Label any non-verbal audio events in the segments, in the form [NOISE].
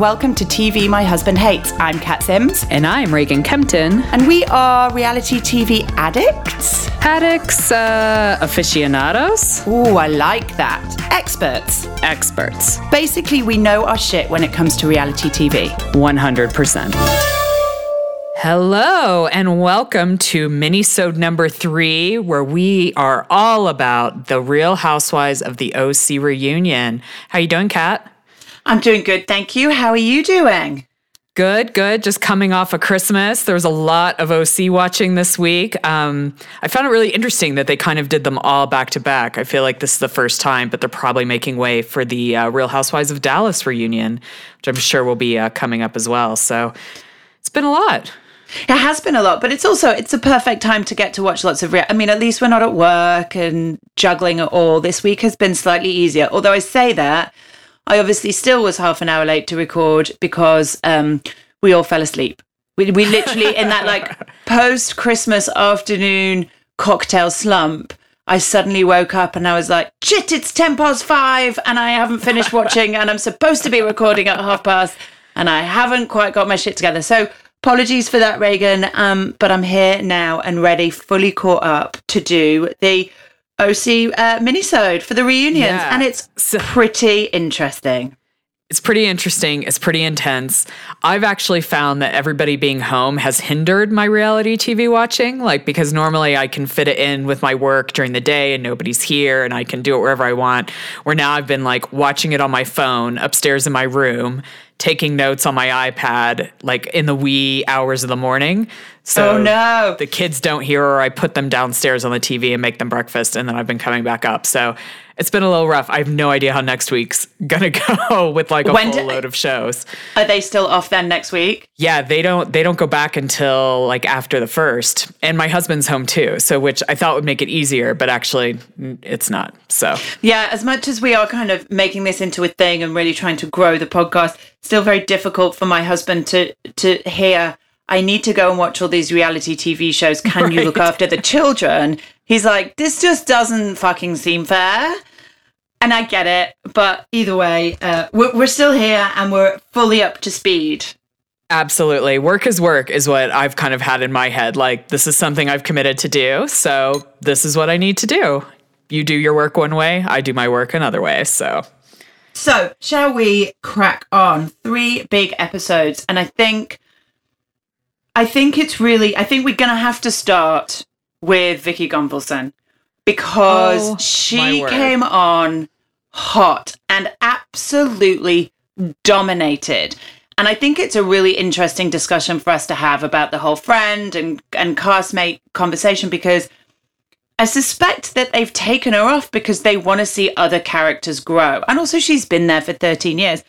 welcome to TV My Husband Hates. I'm Kat Sims. And I'm Reagan Kempton. And we are reality TV addicts. Addicts, uh, aficionados. Ooh, I like that. Experts. Experts. Basically, we know our shit when it comes to reality TV. 100%. Hello and welcome to minisode number three, where we are all about the Real Housewives of the OC reunion. How you doing, Kat? I'm doing good, thank you. How are you doing? Good, good. Just coming off of Christmas. There was a lot of OC watching this week. Um, I found it really interesting that they kind of did them all back to back. I feel like this is the first time, but they're probably making way for the uh, Real Housewives of Dallas reunion, which I'm sure will be uh, coming up as well. So it's been a lot. It has been a lot, but it's also it's a perfect time to get to watch lots of. Rea- I mean, at least we're not at work and juggling at all. This week has been slightly easier. Although I say that, I obviously still was half an hour late to record because um, we all fell asleep. We, we literally in that like [LAUGHS] post Christmas afternoon cocktail slump. I suddenly woke up and I was like, shit, it's 10 past five and I haven't finished watching and I'm supposed to be recording at half past and I haven't quite got my shit together. So Apologies for that, Reagan. Um, but I'm here now and ready, fully caught up to do the OC uh, minisode for the reunions, Yeah. and it's So- pretty interesting. It's pretty interesting. It's pretty intense. I've actually found that everybody being home has hindered my reality TV watching. Like, because normally I can fit it in with my work during the day and nobody's here and I can do it wherever I want. Where now I've been like watching it on my phone upstairs in my room, taking notes on my iPad, like in the wee hours of the morning. So Oh, no. the kids don't hear or I put them downstairs on the TV and make them breakfast and then I've been coming back up. So it's been a little rough. I have no idea how next week's gonna [LAUGHS] go with like a When full do- load of shows. Are they still off then next week? Yeah, they don't they don't go back until like after the first. And my husband's home too, so which I thought would make it easier, but actually it's not. So Yeah, as much as we are kind of making this into a thing and really trying to grow the podcast, still very difficult for my husband to to hear. I need to go and watch all these reality TV shows. Can you look after the children? He's like, this just doesn't fucking seem fair. And I get it, but either way, uh, we're, we're still here and we're fully up to speed. absolutely. Work is work is what I've kind of had in my head. Like this is something I've committed to do, so this is what I need to do. You do your work one way, I do my work another way. So So, shall we crack on? Three big episodes, and I think, I think it's really, I think we're gonna have to start with Vicki Gunvalson because Oh, she came on hot and absolutely dominated. And I think it's a really interesting discussion for us to have about the whole friend and and castmate conversation because I suspect that they've taken her off because they want to see other characters grow. And also, she's been there for 13 years.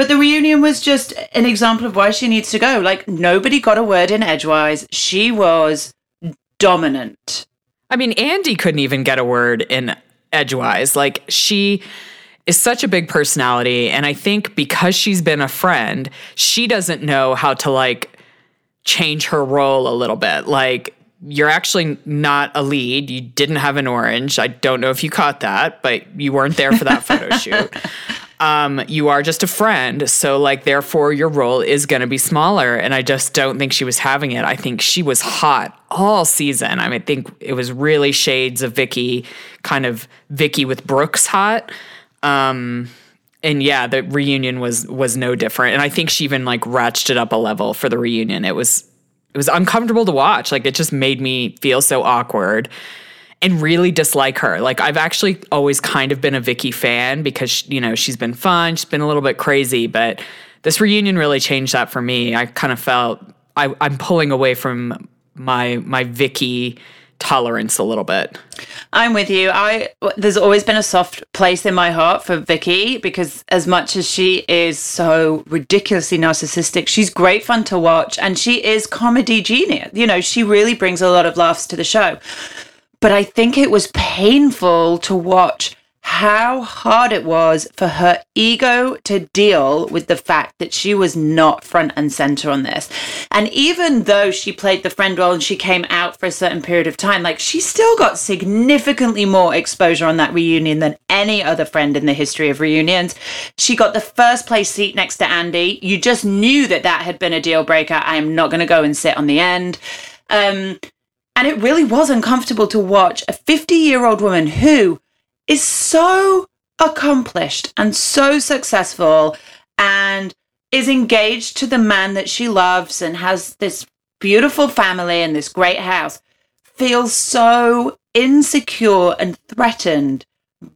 But the reunion was just an example of why she needs to go. Like, nobody got a word in edgewise. She was dominant. I mean, Andy couldn't even get a word in edgewise. Like she is such a big personality, and I think because she's been a friend, she doesn't know how to like change her role a little bit. Like you're actually not a lead. You didn't have an orange. I don't know if you caught that, but you weren't there for that photo [LAUGHS] shoot. Um, you are just a friend. So, like, therefore, your role is going to be smaller. And I just don't think she was having it. I think she was hot all season. I mean, I think it was really shades of Vicki, kind of Vicki with Brooks hot. Um, and yeah, the reunion was was no different. And I think she even like ratcheted up a level for the reunion. It was it was uncomfortable to watch. Like it just made me feel so awkward and really dislike her. Like I've actually always kind of been a Vicki fan because you know she's been fun, she's been a little bit crazy, but this reunion really changed that for me. I kind of felt I, I'm pulling away from my my Vicki tolerance a little bit. I'm with you. I there's always been a soft place in my heart for Vicki because as much as she is so ridiculously narcissistic, she's great fun to watch and she is comedy genius. You know, she really brings a lot of laughs to the show. But I think it was painful to watch how hard it was for her ego to deal with the fact that she was not front and center on this. And even though she played the friend role and she came out for a certain period of time, like she still got significantly more exposure on that reunion than any other friend in the history of reunions. She got the first place seat next to Andy. You just knew that that had been a deal breaker. I am not going to go and sit on the end. Um, and it really was uncomfortable to watch a 50 year old woman who is so accomplished and so successful and is engaged to the man that she loves and has this beautiful family and this great house feels so insecure and threatened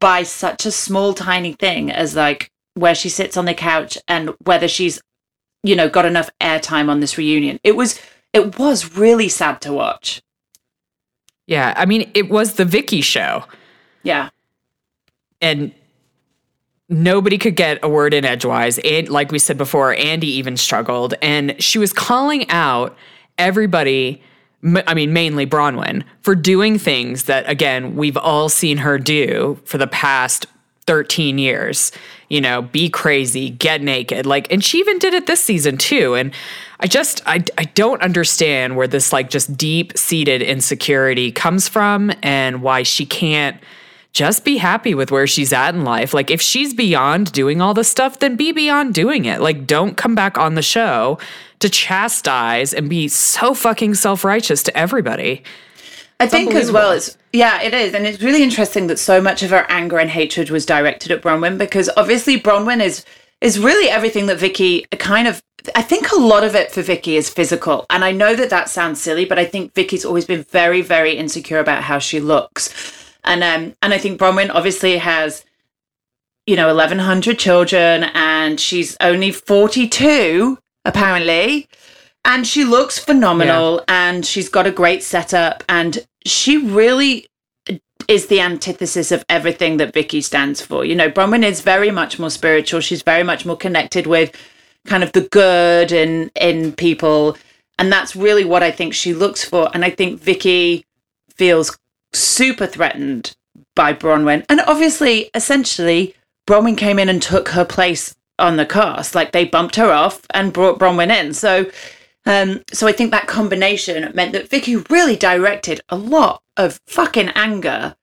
by such a small tiny thing as like where she sits on the couch and whether she's you know got enough airtime on this reunion. It was it was really sad to watch Yeah, I mean, it was the Vicki show, yeah and nobody could get a word in edgewise. And like we said before, Andy even struggled, and she was calling out everybody. I mean, mainly Braunwyn for doing things that, again, we've all seen her do for the past 13 years. You know, be crazy, get naked. Like, and she even did it this season too. And I just, I, I don't understand where this, like, just deep seated insecurity comes from and why she can't just be happy with where she's at in life. Like, if she's beyond doing all this stuff, then be beyond doing it. Like, don't come back on the show to chastise and be so fucking self righteous to everybody. I think as well, it's yeah, it is, and it's really interesting that so much of her anger and hatred was directed at Braunwyn because obviously Braunwyn is is really everything that Vicki kind of. I think a lot of it for Vicki is physical, and I know that that sounds silly, but I think Vicki's always been very, very insecure about how she looks, and um, and I think Braunwyn obviously has, you know, eleven hundred children, and she's only forty two apparently and she looks phenomenal and she's got a great setup and she really is the antithesis of everything that Vicki stands for. You know, Braunwyn is very much more spiritual. She's very much more connected with kind of the good in in people. And that's really what I think she looks for. And I think Vicki feels super threatened by Braunwyn. And obviously essentially Braunwyn came in and took her place on the cast. Like they bumped her off and brought Braunwyn in. So um, so I think that combination meant that Vicki really directed a lot of fucking anger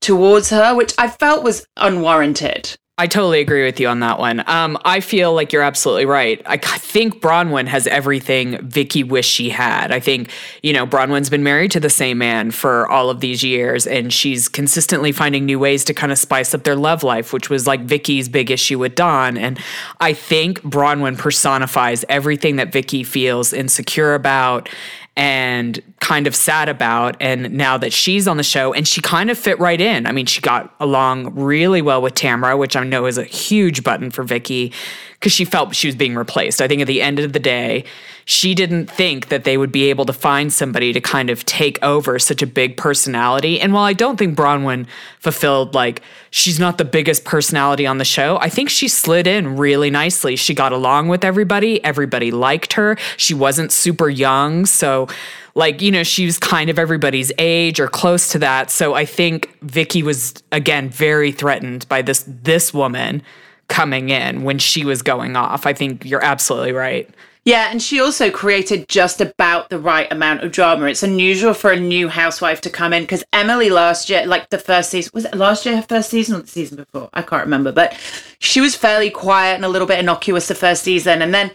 towards her, which I felt was unwarranted. I totally agree with you on that one. Um, I feel like you're absolutely right. I think Braunwyn has everything Vicki wished she had. I think, you know, Braunwyn's been married to the same man for all of these years, and she's consistently finding new ways to kind of spice up their love life, which was like Vicki's big issue with Don. And I think Braunwyn personifies everything that Vicki feels insecure about and kind of sad about. And now that she's on the show, and she kind of fit right in. I mean, she got along really well with Tamara, which I know is a huge button for Vicki because she felt she was being replaced. I think at the end of the day, she didn't think that they would be able to find somebody to kind of take over such a big personality. And while I don't think Braunwyn fulfilled, like, she's not the biggest personality on the show, I think she slid in really nicely. She got along with everybody, everybody liked her. She wasn't super young. So, like, you know, she was kind of everybody's age or close to that. So I think Vicki was, again, very threatened by this this woman coming in when she was going off. I think you're absolutely right. Yeah, and she also created just about the right amount of drama. It's unusual for a new housewife to come in because Emily last year, like the first season, was it last year her first season or the season before? I can't remember, but she was fairly quiet and a little bit innocuous the first season. And then,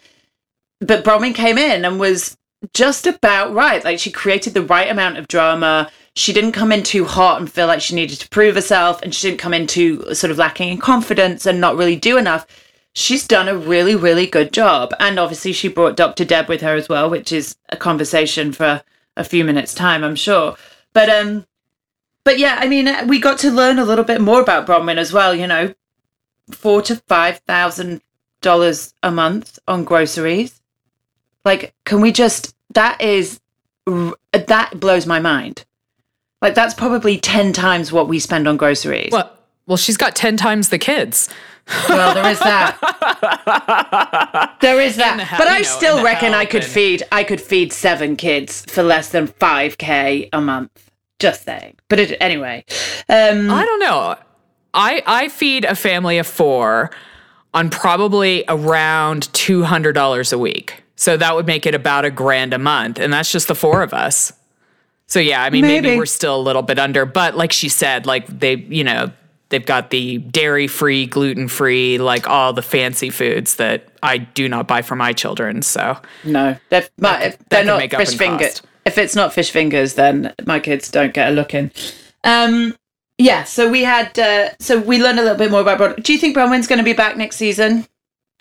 but Braunwyn came in and was just about right. Like she created the right amount of drama. She didn't come in too hot and feel like she needed to prove herself, and she didn't come in too sort of lacking in confidence and not really do enough. She's done a really, really good job. And obviously, she brought Dr. Deb with her as well, which is a conversation for a few minutes' time, I'm sure. But, um, but yeah, I mean, we got to learn a little bit more about Braunwyn as well. You know, four to five thousand dollars a month on groceries. Like, can we just? That is, that blows my mind. Like, that's probably ten times what we spend on groceries. Well, well, she's got 10 times the kids. Well, there is that. there is In the that. But I know, still reckon I could and- feed I could feed seven kids for less than five k a month. Just saying. But it, anyway, um, I don't know. I I feed a family of four on probably around two hundred dollars a week. So that would make it about a grand a month, and that's just the four of us. So yeah, I mean, maybe, maybe we're still a little bit under, but like she said, like they, you know, they've got the dairy free, gluten free, like all the fancy foods that I do not buy for my children. So no, they're, my, they're not fish fingers. If it's not fish fingers, then my kids don't get a look in. Um, yeah, so we had, uh, so we learned a little bit more about Bron. Do you think Braunwyn's going to be back next season?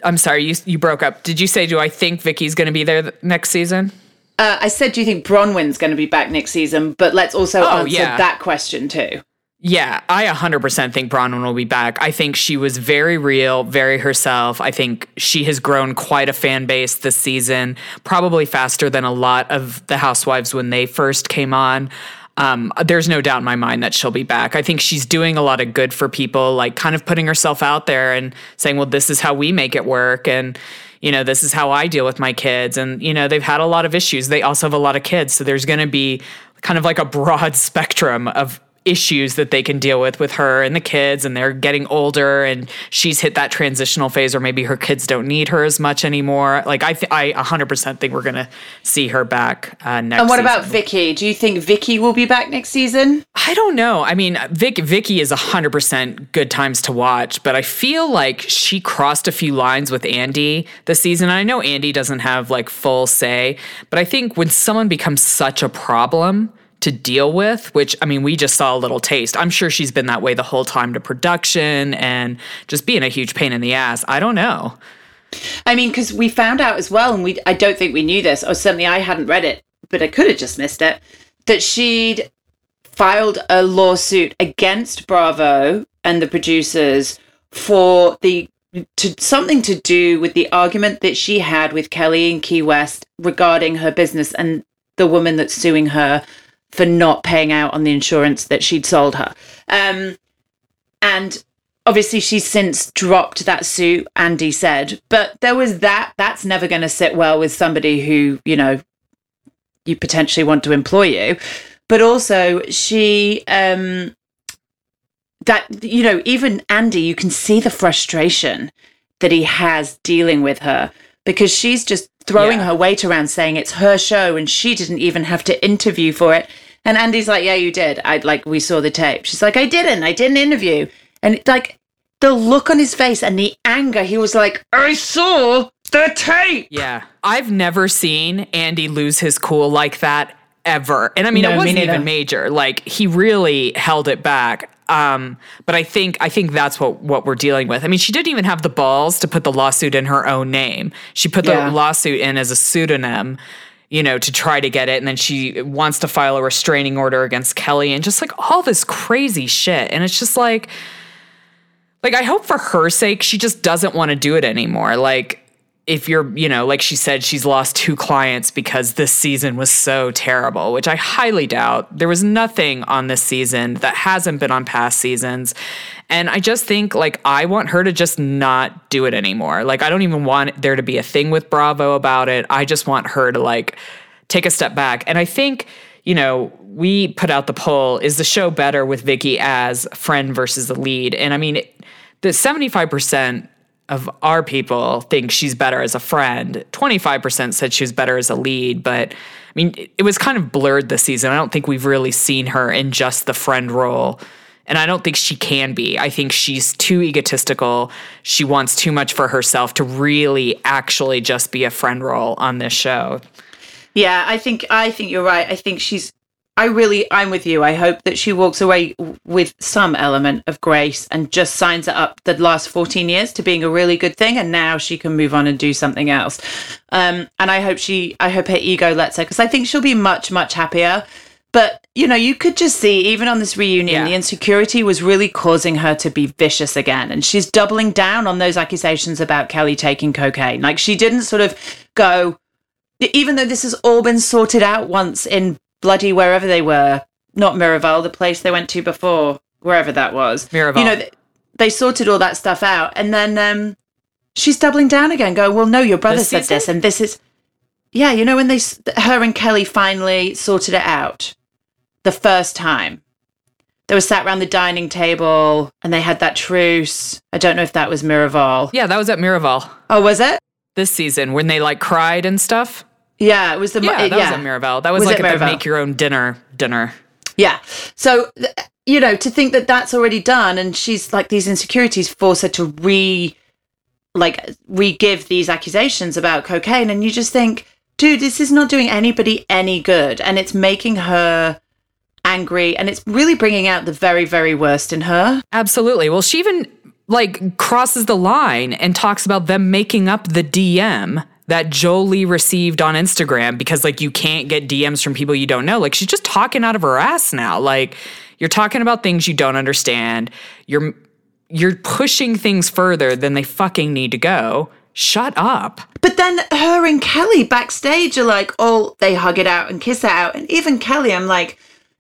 I'm sorry, you you broke up. Did you say, do I think Vicki's going to be there th- next season? Uh, I said, do you think Braunwyn's going to be back next season? But let's also oh, answer yeah. that question too. Yeah, I 100% think Braunwyn will be back. I think she was very real, very herself. I think she has grown quite a fan base this season, probably faster than a lot of the housewives when they first came on. Um, there's no doubt in my mind that she'll be back. I think she's doing a lot of good for people, like kind of putting herself out there and saying, well, this is how we make it work. And, you know, this is how I deal with my kids. And, you know, they've had a lot of issues. They also have a lot of kids. So there's going to be kind of like a broad [LAUGHS] spectrum of issues that they can deal with with her and the kids and they're getting older and she's hit that transitional phase or maybe her kids don't need her as much anymore. Like i th- i 100% think we're going to see her back uh, next and what season. about vicki? Do you think vicki will be back next season? I don't know. I mean Vic, vicki is 100% good times to watch but i feel like she crossed a few lines with andy this season. I know andy doesn't have like full say but i think when someone becomes such a problem to deal with, which I mean, we just saw a little taste. I'm sure she's been that way the whole time to production and just being a huge pain in the ass. I don't know. I mean, because we found out as well, and we I don't think we knew this, or certainly I hadn't read it, but I could have just missed it, that she'd filed a lawsuit against Bravo and the producers for the to something to do with the argument that she had with Kelly in Key West regarding her business and the woman that's suing her for not paying out on the insurance that she'd sold her. Um, and obviously she's since dropped that suit andy said but there was that that's never going to sit well with somebody who you know you potentially want to employ you but also she um that you know even andy you can see the frustration that he has dealing with her because she's just throwing yeah. her weight around saying it's her show and she didn't even have to interview for it. And Andy's like, yeah, you did. I like, we saw the tape. She's like, I didn't. I didn't interview. And like the look on his face and the anger, he was like, I saw the tape. Yeah. I've never seen Andy lose his cool like that ever. And I mean, no, it wasn't me even major. Like he really held it back. Um, but I think I think that's what what we're dealing with. I mean, she didn't even have the balls to put the lawsuit in her own name. She put the yeah. lawsuit in as a pseudonym, you know, to try to get it, and then she wants to file a restraining order against Kelly, and just like all this crazy shit. And it's just like, like I hope for her sake, she just doesn't want to do it anymore. Like if you're, you know, like she said, she's lost two clients because this season was so terrible, which I highly doubt. There was nothing on this season that hasn't been on past seasons. And I just think, like, I want her to just not do it anymore. Like, I don't even want there to be a thing with Bravo about it. I just want her to, like, take a step back. And I think, you know, we put out the poll is the show better with Vicki as friend versus the lead? And I mean, the 75% of our people think she's better as a friend. 25% said she was better as a lead, but I mean, it was kind of blurred this season. I don't think we've really seen her in just the friend role. And I don't think she can be. I think she's too egotistical. She wants too much for herself to really actually just be a friend role on this show. Yeah, I think I think you're right. I think she's I really, I'm with you. I hope that she walks away with some element of grace and just signs it up the last 14 years to being a really good thing. And now she can move on and do something else. Um, and I hope she, I hope her ego lets her because I think she'll be much, much happier. But, you know, you could just see, even on this reunion, yeah. the insecurity was really causing her to be vicious again. And she's doubling down on those accusations about Kelly taking cocaine. Like she didn't sort of go, even though this has all been sorted out once in bloody wherever they were, not Miraval, the place they went to before, wherever that was. Miraval. You know, they, they sorted all that stuff out, and then um, she's doubling down again, going, "Well, no, your brother this said season? this, and this is." Yeah, you know when they, her and Kelly finally sorted it out, the first time. they were sat around the dining table and they had that truce. I don't know if that was Miraval. Yeah, that was at Miraval Oh, was it? this season when they like cried and stuff. Yeah, it was the Yeah, that yeah. was at Miraval. That was, Was like at the make your own dinner dinner. Yeah. So, you know, to think that that's already done and she's like these insecurities force her to re, like, re give these accusations about cocaine. And you just think, dude, this is not doing anybody any good. And it's making her angry and it's really bringing out the very, very worst in her. Absolutely. Well, she even like crosses the line and talks about them making up the DM that Jolie received on Instagram because like you can't get DMs from people you don't know. Like she's just talking out of her ass now. Like you're talking about things you don't understand. You're you're pushing things further than they fucking need to go. Shut up. But then her and Kelly backstage are like, oh, they hug it out and kiss it out. And even Kelly, I'm like,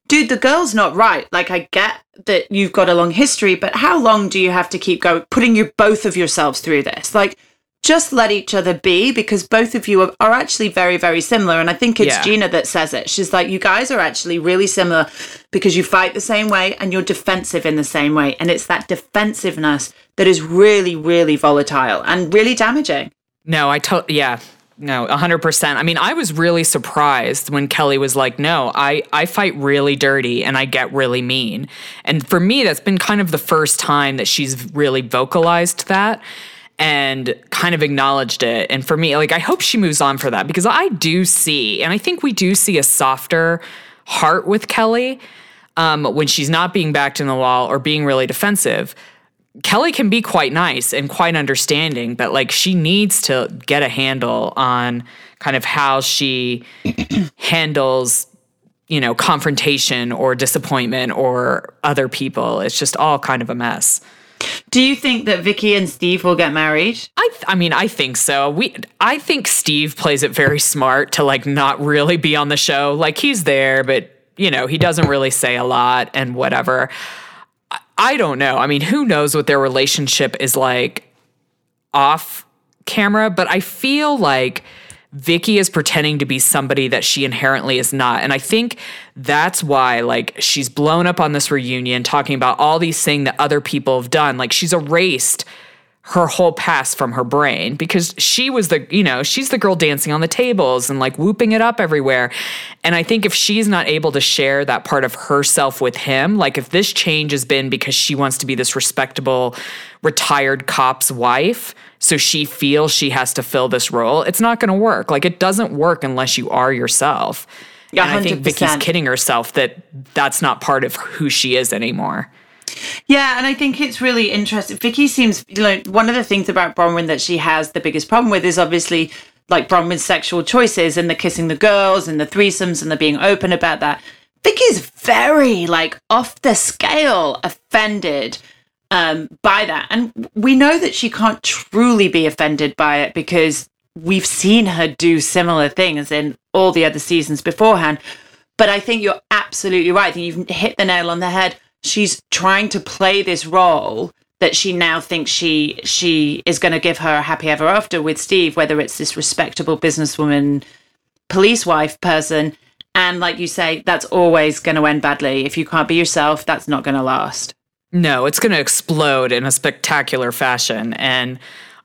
dude, the girl's not right. Like, I get that you've got a long history, but how long do you have to keep going, putting you both of yourselves through this? Like, just let each other be because both of you are, are actually very, very similar. And I think it's Yeah. Gina that says it. She's like, you guys are actually really similar because you fight the same way and you're defensive in the same way. And it's that defensiveness that is really, really volatile and really damaging. No, I totally, yeah. No, 100%. I mean, I was really surprised when Kelly was like, no, I, I fight really dirty and I get really mean. And for me, that's been kind of the first time that she's really vocalized that and kind of acknowledged it. And for me, like, I hope she moves on for that because I do see, and I think we do see a softer heart with Kelly um, when she's not being backed in the wall or being really defensive. Kelly can be quite nice and quite understanding, but like she needs to get a handle on kind of how she [CLEARS THROAT] handles, you know, confrontation or disappointment or other people. It's just all kind of a mess. Do you think that Vicki and Steve will get married? I th- I mean, I think so. We I think Steve plays it very smart to like not really be on the show. Like he's there, but you know, he doesn't really say a lot and whatever. I, I don't know. I mean, who knows what their relationship is like off camera, but I feel like Vicki is pretending to be somebody that she inherently is not. And I think that's why like she's blown up on this reunion talking about all these things that other people have done. Like she's erased her whole past from her brain because she was the, you know, she's the girl dancing on the tables and like whooping it up everywhere. And I think if she's not able to share that part of herself with him, like if this change has been because she wants to be this respectable retired cop's wife, so she feels she has to fill this role, it's not going to work. Like it doesn't work unless you are yourself. Yeah, and I think Vicki's 100%. kidding herself that that's not part of who she is anymore. Yeah, and I think it's really interesting. Vicki seems, you know, one of the things about Braunwyn that she has the biggest problem with is obviously like Braunwyn's sexual choices and the kissing the girls and the threesomes and the being open about that. Vicki's very like off the scale offended um, by that. And we know that she can't truly be offended by it because we've seen her do similar things in all the other seasons beforehand. But I think you're absolutely right. I think you've hit the nail on the head. She's trying to play this role that she now thinks she she is going to give her a happy ever after with Steve, whether it's this respectable businesswoman, police wife person, and like you say, that's always going to end badly. If you can't be yourself, that's not going to last. No, it's going to explode in a spectacular fashion. And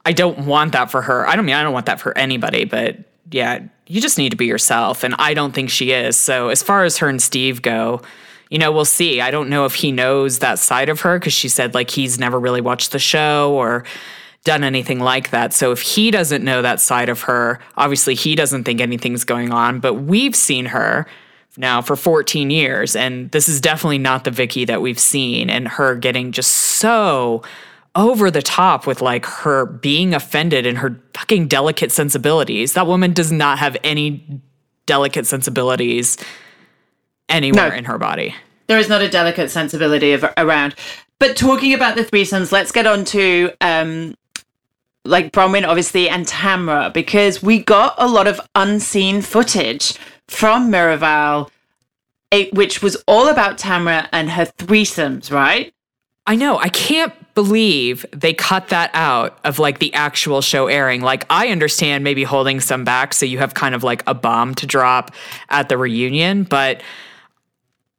I don't want that for her. I don't mean I don't want that for anybody, but yeah, you just need to be yourself. And I don't think she is. So, as far as her and Steve go, you know, we'll see. I don't know if he knows that side of her because she said like he's never really watched the show or done anything like that. So, if he doesn't know that side of her, obviously he doesn't think anything's going on. But we've seen her now for 14 years and this is definitely not the Vicki that we've seen and her getting just so over the top with like her being offended and her fucking delicate sensibilities. That woman does not have any delicate sensibilities anywhere No. in her body. There is not a delicate sensibility of, around. But talking about the threesomes, let's get on to um, like Braunwyn, obviously, and Tamra, because we got a lot of unseen footage from Miraval, eh, which was all about Tamra and her threesomes, right? I know. I can't believe they cut that out of like the actual show airing. Like, I understand maybe holding some back so you have kind of like a bomb to drop at the reunion, but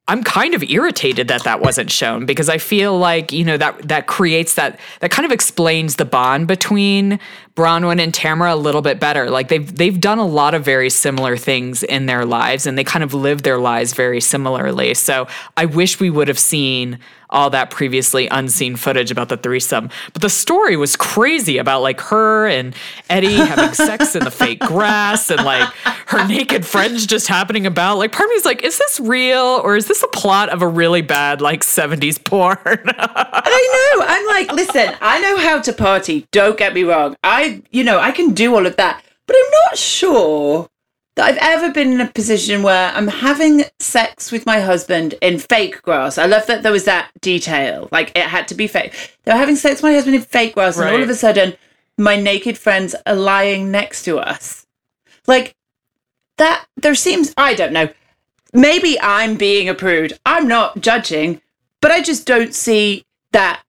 I'm kind of irritated that that wasn't shown because I feel like you know that that creates that that kind of explains the bond between Braunwyn and Tamara a little bit better. Like they've they've done a lot of very similar things in their lives and they kind of live their lives very similarly. So I wish we would have seen all that previously unseen footage about the threesome. But the story was crazy about like her and Eddie having [LAUGHS] sex in the fake grass and like her naked friends just happening about. Like part of me is like, is this real or is this a plot of a really bad like 70s porn? [LAUGHS] I know. I'm like, listen, I know how to party. Don't get me wrong. I, you know, I can do all of that. But I'm not sure that I've ever been in a position where I'm having sex with my husband in fake grass. I love that there was that detail. Like it had to be fake. They were having sex with my husband in fake grass, right. and all of a sudden, my naked friends are lying next to us. Like that, there seems, I don't know. Maybe I'm being a prude. I'm not judging, but I just don't see that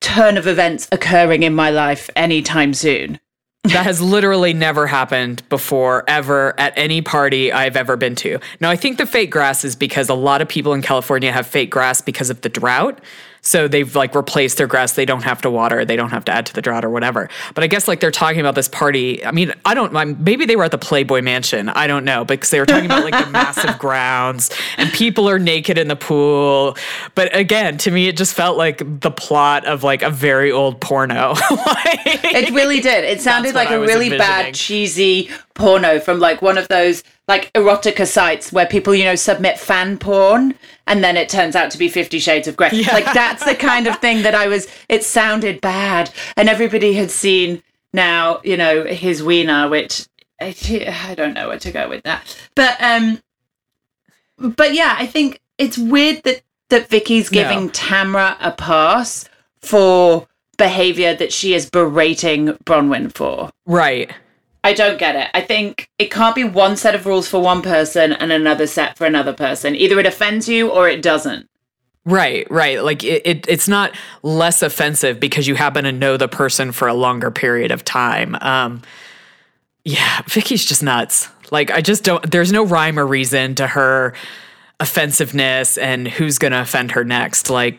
turn of events occurring in my life anytime soon that has literally never happened before, ever, at any party I've ever been to. Now, I think the fake grass is because a lot of people in California have fake grass because of the drought. So they've like replaced their grass. They don't have to water. They don't have to add to the drought or whatever. But I guess like they're talking about this party. I mean, I don't. Maybe they were at the Playboy Mansion. I don't know because they were talking about like the [LAUGHS] massive grounds and people are naked in the pool. But again, to me, it just felt like the plot of like a very old porno. [LAUGHS] like, it really did. It sounded like a really envisioning. bad cheesy porno from like one of those like erotica sites where people, you know, submit fan porn and then it turns out to be 50 shades of grey. Yeah. Like that's the kind of thing that I was it sounded bad and everybody had seen now, you know, his wiener which I don't know where to go with that. But um but yeah, I think it's weird that that Vicki's giving no. Tamra a pass for behavior that she is berating Braunwyn for. Right. I don't get it. I think it can't be one set of rules for one person and another set for another person. Either it offends you or it doesn't. Right, right. Like it, it, it's not less offensive because you happen to know the person for a longer period of time. Um, yeah, Vicki's just nuts. Like I just don't. There's no rhyme or reason to her offensiveness and who's gonna offend her next. Like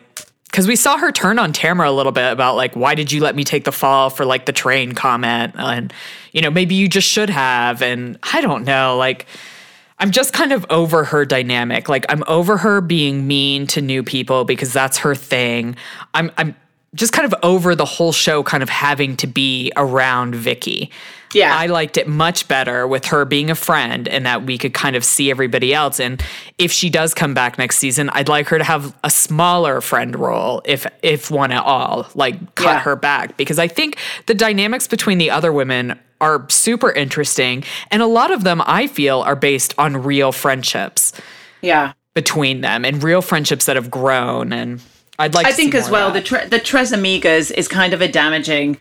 because we saw her turn on Tamara a little bit about like why did you let me take the fall for like the train comment? And you know maybe you just should have. And I don't know like I'm just kind of over her dynamic. Like I'm over her being mean to new people because that's her thing. I'm I'm just kind of over the whole show kind of having to be around Vicki yeah. I liked it much better with her being a friend and that we could kind of see everybody else. And if she does come back next season, I'd like her to have a smaller friend role, if if one at all, like cut yeah. her back. Because I think the dynamics between the other women are super interesting. And a lot of them I feel are based on real friendships. Yeah. Between them and real friendships that have grown and I'd like I think as well the tre- the Tres Amigas is kind of a damaging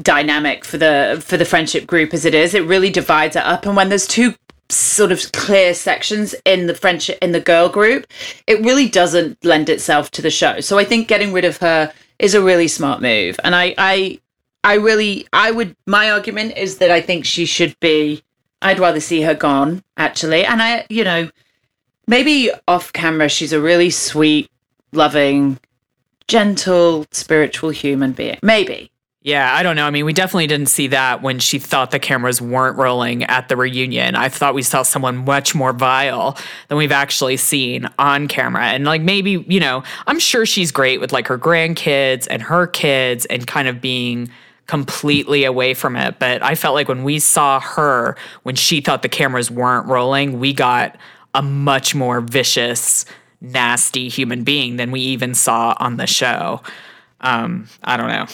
dynamic for the for the friendship group as it is. It really divides it up, and when there's two sort of clear sections in the friendship in the girl group, it really doesn't lend itself to the show. So I think getting rid of her is a really smart move, and I I I really I would my argument is that I think she should be. I'd rather see her gone actually, and I you know maybe off camera she's a really sweet, loving, gentle, spiritual human being. Maybe yeah, I don't know. I mean, we definitely didn't see that when she thought the cameras weren't rolling at the reunion. I thought we saw someone much more vile than we've actually seen on camera. And like maybe, you know, I'm sure she's great with like her grandkids and her kids and kind of being completely away from it. But I felt like when we saw her, when she thought the cameras weren't rolling, we got a much more vicious, nasty human being than we even saw on the show. Um, I don't know.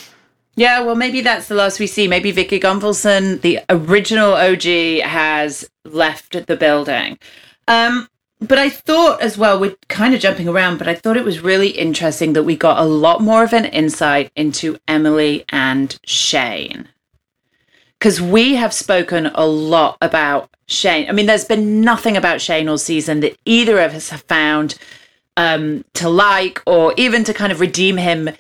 Yeah, well, maybe that's the last we see. Maybe Vicki Gunvalson, the original OG, has left the building. Um, but I thought as well, we're kind of jumping around, but I thought it was really interesting that we got a lot more of an insight into Emily and Shane. Because we have spoken a lot about Shane. I mean, there's been nothing about Shane all season that either of us have found um, to like or even to kind of redeem him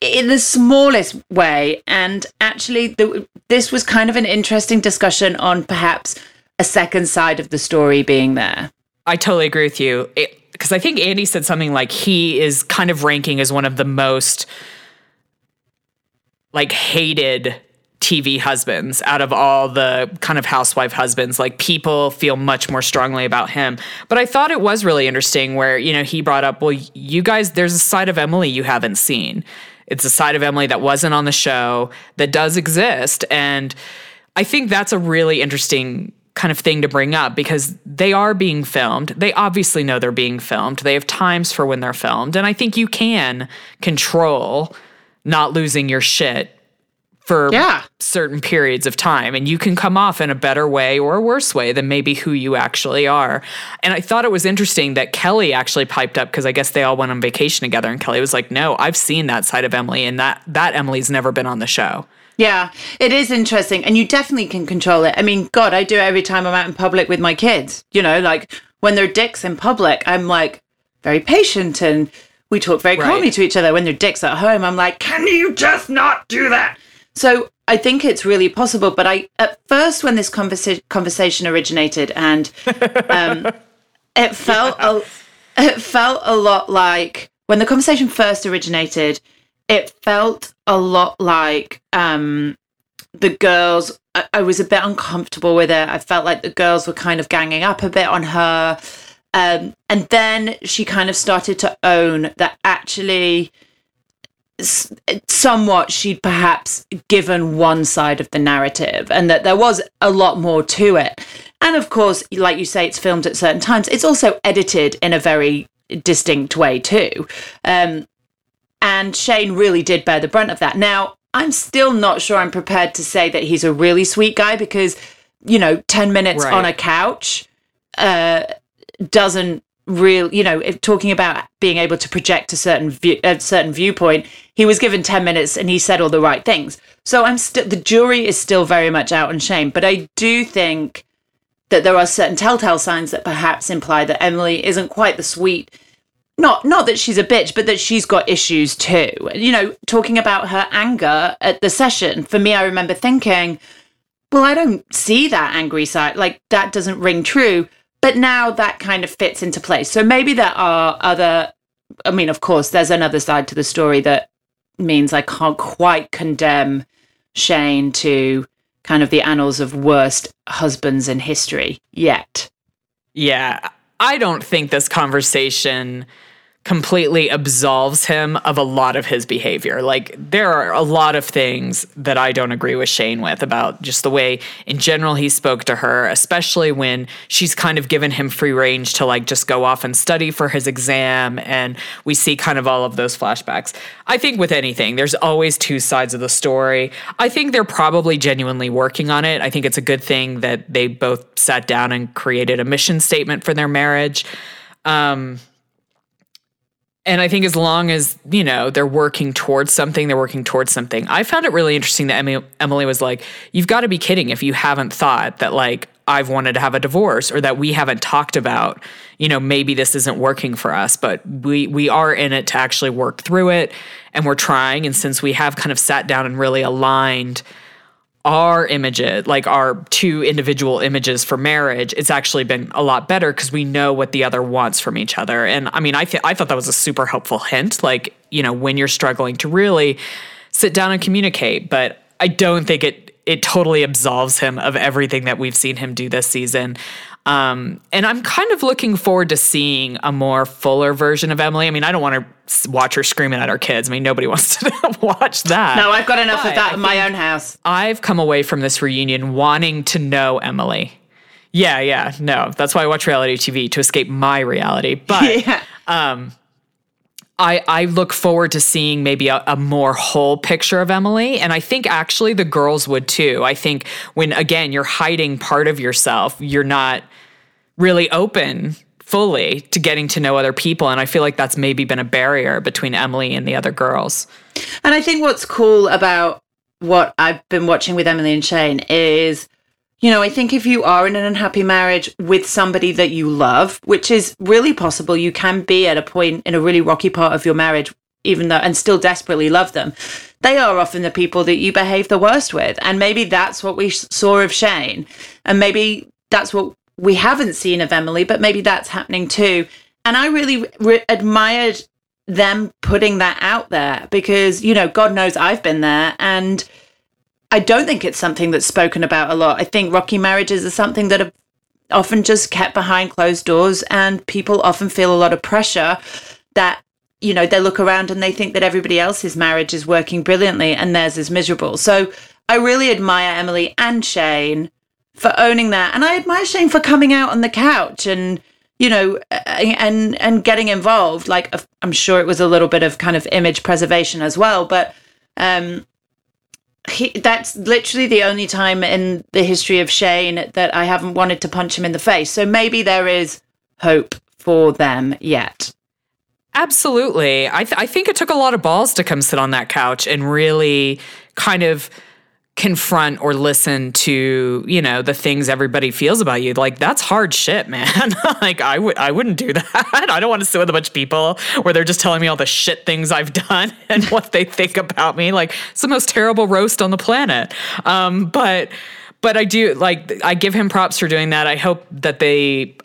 in the smallest way. And actually, the, this was kind of an interesting discussion on perhaps a second side of the story being there. I totally agree with you. Because I think Andy said something like he is kind of ranking as one of the most like hated TV husbands out of all the kind of housewife husbands. Like people feel much more strongly about him. But I thought it was really interesting where, you know, he brought up, well, you guys, there's a side of Emily you haven't seen. It's a side of Emily that wasn't on the show that does exist. And I think that's a really interesting kind of thing to bring up because they are being filmed. They obviously know they're being filmed. They have times for when they're filmed. And I think you can control not losing your shit for Yeah. certain periods of time and you can come off in a better way or a worse way than maybe who you actually are. And I thought it was interesting that Kelly actually piped up because I guess they all went on vacation together and Kelly was like, "No, I've seen that side of Emily and that that Emily's never been on the show." Yeah, it is interesting. And you definitely can control it. I mean, God, I do it every time I'm out in public with my kids. You know, like when they're dicks in public, I'm like very patient and we talk very Right. calmly to each other. When they're dicks at home, I'm like, can you just not do that? So I think it's really possible. But I, at first, when this conversa- conversation originated and um, [LAUGHS] it felt a, it felt a lot like when the conversation first originated it felt a lot like um the girls I, I was a bit uncomfortable with it i felt like the girls were kind of ganging up a bit on her um and then she kind of started to own that actually somewhat she'd perhaps given one side of the narrative and that there was a lot more to it and of course like you say it's filmed at certain times it's also edited in a very distinct way too um and Shane really did bear the brunt of that. Now, I'm still not sure I'm prepared to say that he's a really sweet guy because, you know, 10 minutes Right. on a couch uh, doesn't real you know talking about being able to project a certain view a certain viewpoint he was given 10 minutes and he said all the right things so i'm still the jury is still very much out on Shane but i do think that there are certain telltale signs that perhaps imply that emily isn't quite the sweet not not that she's a bitch, but that she's got issues too. You know, talking about her anger at the session. For me, I remember thinking, well, I don't see that angry side. Like that doesn't ring true. But now that kind of fits into place. So maybe there are other I mean, of course, there's another side to the story that means I can't quite condemn Shane to kind of the annals of worst husbands in history yet. Yeah, I don't think this conversation completely absolves him of a lot of his behavior. Like there are a lot of things that I don't agree with Shane with about just the way in general he spoke to her, especially when she's kind of given him free range to like just go off and study for his exam and we see kind of all of those flashbacks. I think with anything there's always two sides of the story. I think they're probably genuinely working on it. I think it's a good thing that they both sat down and created a mission statement for their marriage. Um and I think as long as, you know, they're working towards something, they're working towards something. I found it really interesting that Emily, was like, you've got to be kidding if you haven't thought that, like, I've wanted to have a divorce or that we haven't talked about, you know, maybe this isn't working for us, but we we are in it to actually work through it and we're trying. And since we have kind of sat down and really aligned our images, like our two individual images for marriage, it's actually been a lot better because we know what the other wants from each other. And I mean, I th- I thought that was a super helpful hint. Like, you know, when you're struggling to really sit down and communicate, but I don't think it it totally absolves him of everything that we've seen him do this season. Um, and I'm kind of looking forward to seeing a more fuller version of Emily. I mean, I don't want to watch her screaming at our kids. I mean, nobody [LAUGHS] wants to [LAUGHS] watch that. No, I've got enough But of that I in my own house. I've come away from this reunion wanting to know Emily. Yeah, yeah, no, that's why I watch reality TV to escape my reality. But [LAUGHS] Yeah. I, I look forward to seeing maybe a, a more whole picture of Emily. And I think actually the girls would too. I think when, again, you're hiding part of yourself, you're not really open fully to getting to know other people. And I feel like that's maybe been a barrier between Emily and the other girls. And I think what's cool about what I've been watching with Emily and Shane is, you know, I think if you are in an unhappy marriage with somebody that you love, which is really possible, you can be at a point in a really rocky part of your marriage, even though, and still desperately love them. They are often the people that you behave the worst with. And maybe that's what we saw of Shane. And maybe that's what we haven't seen of Emily, but maybe that's happening too. and I really re- admired them putting that out there because, you know, God knows I've been there. And I don't think it's something that's spoken about a lot. I think rocky marriages are something that are often just kept behind closed doors, and people often feel a lot of pressure that you know they look around and they think that everybody else's marriage is working brilliantly and theirs is miserable. So I really admire Emily and Shane for owning that, and I admire Shane for coming out on the couch and you know and and getting involved. Like I'm sure it was a little bit of kind of image preservation as well, but um he, that's literally the only time in the history of Shane that I haven't wanted to punch him in the face. So maybe there is hope for them yet. Absolutely. I, th- I think it took a lot of balls to come sit on that couch and really kind of confront or listen to you know the things everybody feels about you. Like that's hard shit [LAUGHS] man. Like i would i wouldn't do [LAUGHS] that. I don't want to sit with a bunch of people where they're just telling me all the shit things i've done [LAUGHS] and what they think about me. Like it's the most terrible roast on the planet. Um but but i do like i give him props for doing that. I hope that they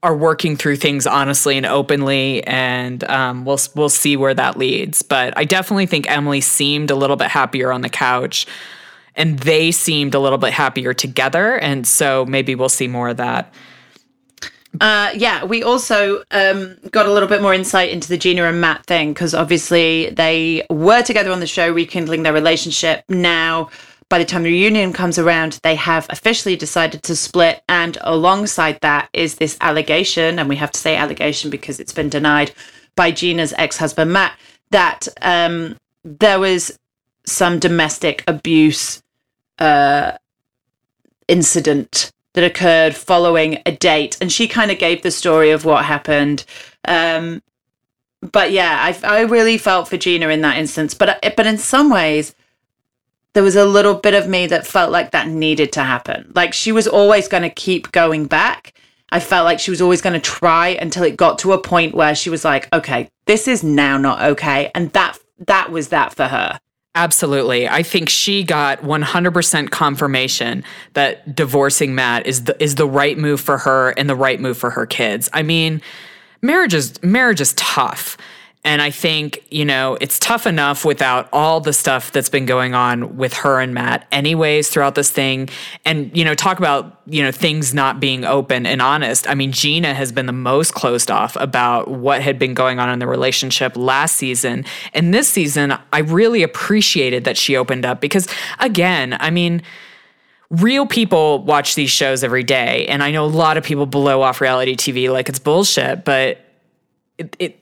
are working through things honestly and openly, and um, we'll we'll see where that leads. But I definitely think Emily seemed a little bit happier on the couch and they seemed a little bit happier together. And so maybe we'll see more of that. Uh, yeah, we also um, got a little bit more insight into the Gina and Matt thing because obviously they were together on the show, rekindling their relationship. Now, by the time the reunion comes around, they have officially decided to split. And alongside that is this allegation, and we have to say allegation because it's been denied by Gina's ex husband, Matt, that um, there was some domestic abuse uh, incident that occurred following a date, and she kind of gave the story of what happened. Um, but yeah, I I really felt for Gina in that instance, but but in some ways, there was a little bit of me that felt like that needed to happen. Like she was always going to keep going back. I felt like she was always going to try until it got to a point where she was like, okay, this is now not okay, and that that was that for her. Absolutely. I think she got 100% confirmation that divorcing Matt is the is the right move for her and the right move for her kids. I mean, marriage is marriage is tough. And I think, you know, it's tough enough without all the stuff that's been going on with her and Matt, anyways, throughout this thing. And, you know, talk about, you know, things not being open and honest. I mean, Gina has been the most closed off about what had been going on in the relationship last season. And this season, I really appreciated that she opened up because, again, I mean, real people watch these shows every day. And I know a lot of people blow off reality TV like it's bullshit, but it, it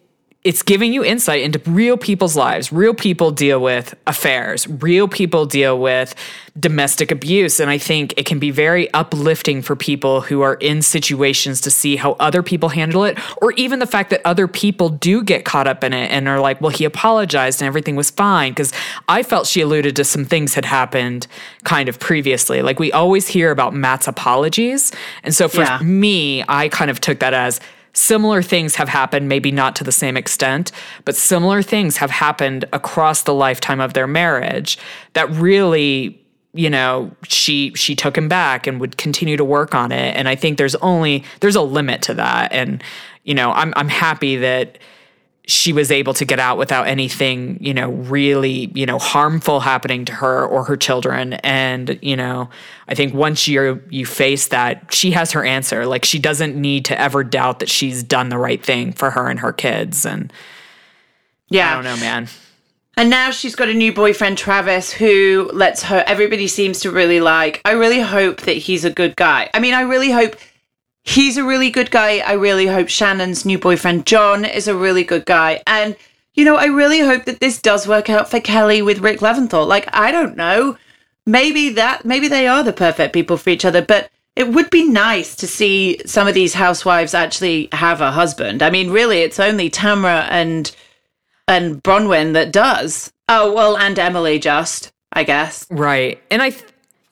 it's giving you insight into real people's lives. Real people deal with affairs. Real people deal with domestic abuse. And I think it can be very uplifting for people who are in situations to see how other people handle it, or even the fact that other people do get caught up in it and are like, well, he apologized and everything was fine. Because I felt she alluded to some things had happened kind of previously. Like we always hear about Matt's apologies. And so for yeah. me, I kind of took that as similar things have happened, maybe not to the same extent, but similar things have happened across the lifetime of their marriage that really you know she she took him back and would continue to work on it. And i think there's only there's a limit to that. And you know i'm i'm happy that she was able to get out without anything, you know, really, you know, harmful happening to her or her children. And, you know, I think once you you face that, she has her answer. Like she doesn't need to ever doubt that she's done the right thing for her and her kids. And yeah, I don't know, man. And now she's got a new boyfriend, Travis, who lets her, everybody seems to really like. I really hope that he's a good guy. I mean, I really hope he's a really good guy. I really hope Shannon's new boyfriend, John, is a really good guy. And, you know, I really hope that this does work out for Kelly with Rick Leventhal. Like, I don't know. Maybe that, maybe they are the perfect people for each other, but it would be nice to see some of these housewives actually have a husband. I mean, really, it's only Tamra and and Braunwyn that does. Oh well, and Emily just, I guess. Right, and I,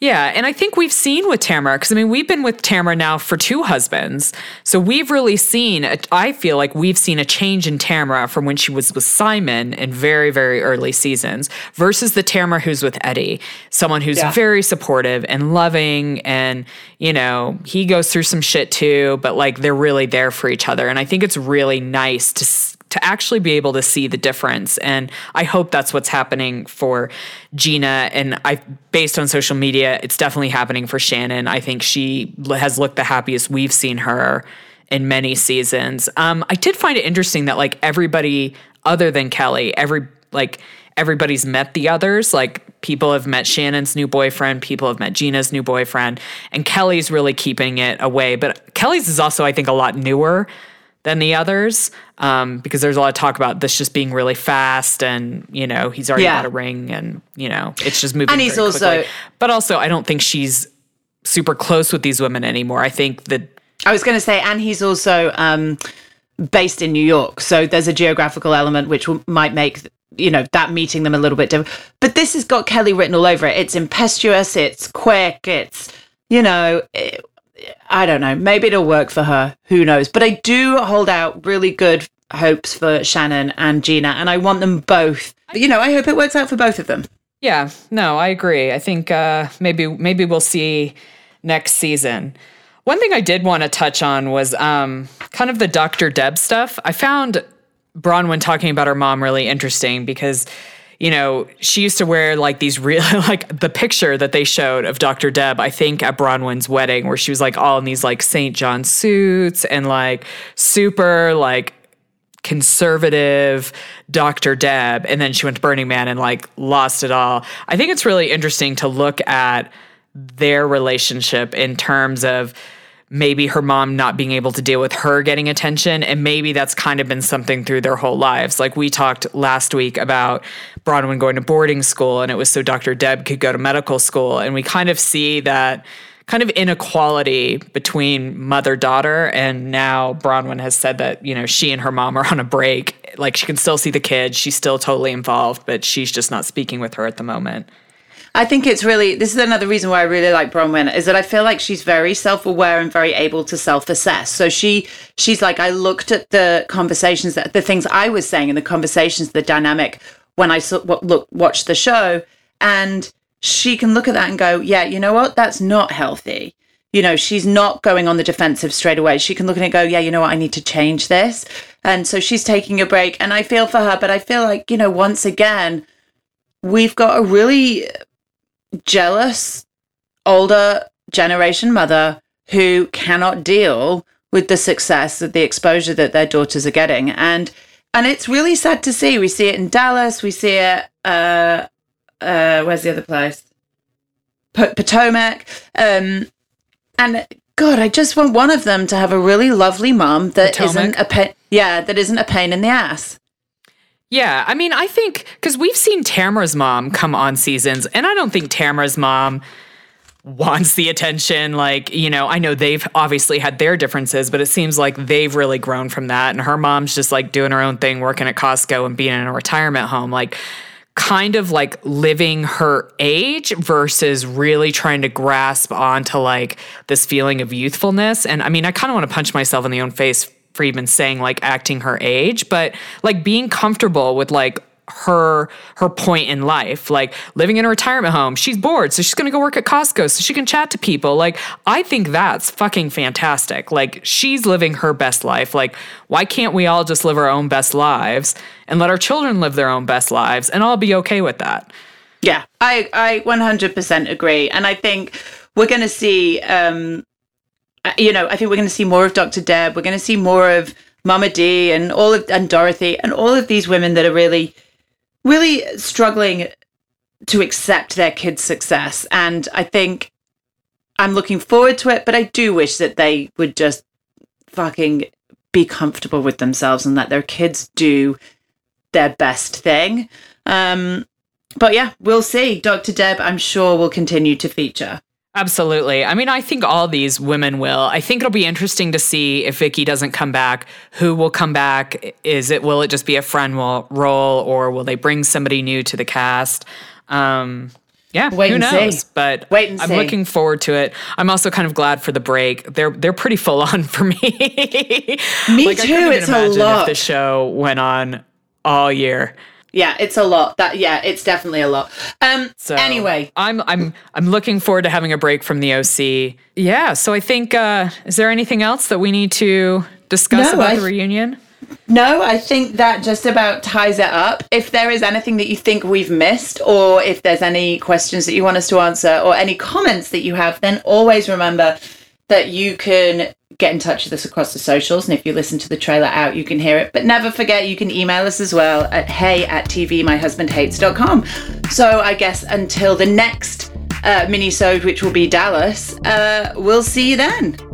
Yeah, and I think we've seen with Tamara because I mean we've been with Tamara now for two husbands, so we've really seen. A, I feel like we've seen a change in Tamara from when she was with Simon in very very early seasons versus the Tamara who's with Eddie, someone who's yeah. very supportive and loving, and you know he goes through some shit too, but like they're really there for each other, and I think it's really nice to to actually be able to see the difference. And I hope that's what's happening for Gina. And I, based on social media, it's definitely happening for Shannon. I think she has looked the happiest we've seen her in many seasons. Um, I did find it interesting that like everybody other than Kelly, every like everybody's met the others. Like people have met Shannon's new boyfriend, people have met Gina's new boyfriend, and Kelly's really keeping it away. But Kelly's is also, I think, a lot newer than the others um, because there's a lot of talk about this just being really fast and you know he's already yeah. got a ring and you know it's just moving and he's also quickly. but also i don't think she's super close with these women anymore i think that i was going to say and he's also um, based in new york so there's a geographical element which might make you know that meeting them a little bit different but this has got kelly written all over it it's impetuous it's quick it's you know it, I don't know. Maybe it'll work for her. Who knows? But I do hold out really good hopes for Shannon and Gina, and I want them both. You know, I hope it works out for both of them. Yeah, no, I agree. I think uh, maybe maybe we'll see next season. One thing I did want to touch on was um, kind of the Dr. Deb stuff. I found Braunwyn talking about her mom really interesting because you know, she used to wear like these real, [LAUGHS] like the picture that they showed of Dr. Deb, I think at Braunwyn's wedding, where she was like all in these like St. John suits and like super like conservative Dr. Deb. And then she went to Burning Man and like lost it all. I think it's really interesting to look at their relationship in terms of, maybe her mom not being able to deal with her getting attention. And maybe that's kind of been something through their whole lives. Like we talked last week about Braunwyn going to boarding school, and it was so Dr. Deb could go to medical school. And we kind of see that kind of inequality between mother daughter and now Braunwyn has said that you know she and her mom are on a break like she can still see the kids she's still totally involved but she's just not speaking with her at the moment I think it's really this is another reason why I really like Braunwyn is that I feel like she's very self-aware and very able to self-assess. So she she's like I looked at the conversations that the things I was saying and the conversations, the dynamic when I saw, what look watched the show, and she can look at that and go, yeah, you know what, that's not healthy. You know, she's not going on the defensive straight away. She can look at it and go, yeah, you know what, I need to change this. And so she's taking a break, and I feel for her, but I feel like you know, once again, we've got a really jealous older generation mother who cannot deal with the success of the exposure that their daughters are getting. And and it's really sad to see. We see it in dallas. We see it uh uh where's the other place? P- potomac. Um and god i just want one of them to have a really lovely mom that not a pain yeah that isn't a pain in the ass yeah, I mean, I think because we've seen Tamara's mom come on seasons, and I don't think Tamara's mom wants the attention. Like, you know, I know they've obviously had their differences, but it seems like they've really grown from that. And her mom's just like doing her own thing, working at Costco and being in a retirement home. Like, kind of like living her age versus really trying to grasp onto like this feeling of youthfulness. And I mean, I kind of want to punch myself in the own face for even saying like acting her age, but like being comfortable with like her her point in life like living in a retirement home she's bored so she's going to go work at Costco so she can chat to people like i think that's fucking fantastic like she's living her best life like why can't we all just live our own best lives and let our children live their own best lives and i'll be okay with that? Yeah i i 100% agree and i think we're going to see um you know, I think we're going to see more of Dr. Deb. We're going to see more of Mama D and all of and Dorothy and all of these women that are really, really struggling to accept their kids' success. And I think I'm looking forward to it, but I do wish that they would just fucking be comfortable with themselves and let their kids do their best thing. Um, but yeah, we'll see. Dr. Deb, I'm sure, will continue to feature. Absolutely. I mean, I think all these women will. I think it'll be interesting to see if Vicki doesn't come back. Who will come back? Is it will it just be a friend role, or will they bring somebody new to the cast? Um, yeah, Wait who and see. knows? But Wait and I'm see. looking forward to it. I'm also kind of glad for the break. They're they're pretty full on [LAUGHS] for me. Me like, I too, even it's a imagine lot. If the show went on all year. Yeah, it's a lot. That yeah, it's definitely a lot. Um So anyway, I'm I'm I'm looking forward to having a break from the OC. Yeah. So I think uh, is there anything else that we need to discuss No, about I- the reunion? No, I think that just about ties it up. If there is anything that you think we've missed, or if there's any questions that you want us to answer, or any comments that you have, then always remember that you can get in touch with us across the socials. And if you listen to the trailer out, you can hear it. But never forget, you can email us as well at hey at tvmyhusbandhates.com. So I guess until the next uh, mini-sode, which will be Dallas, uh, we'll see you then.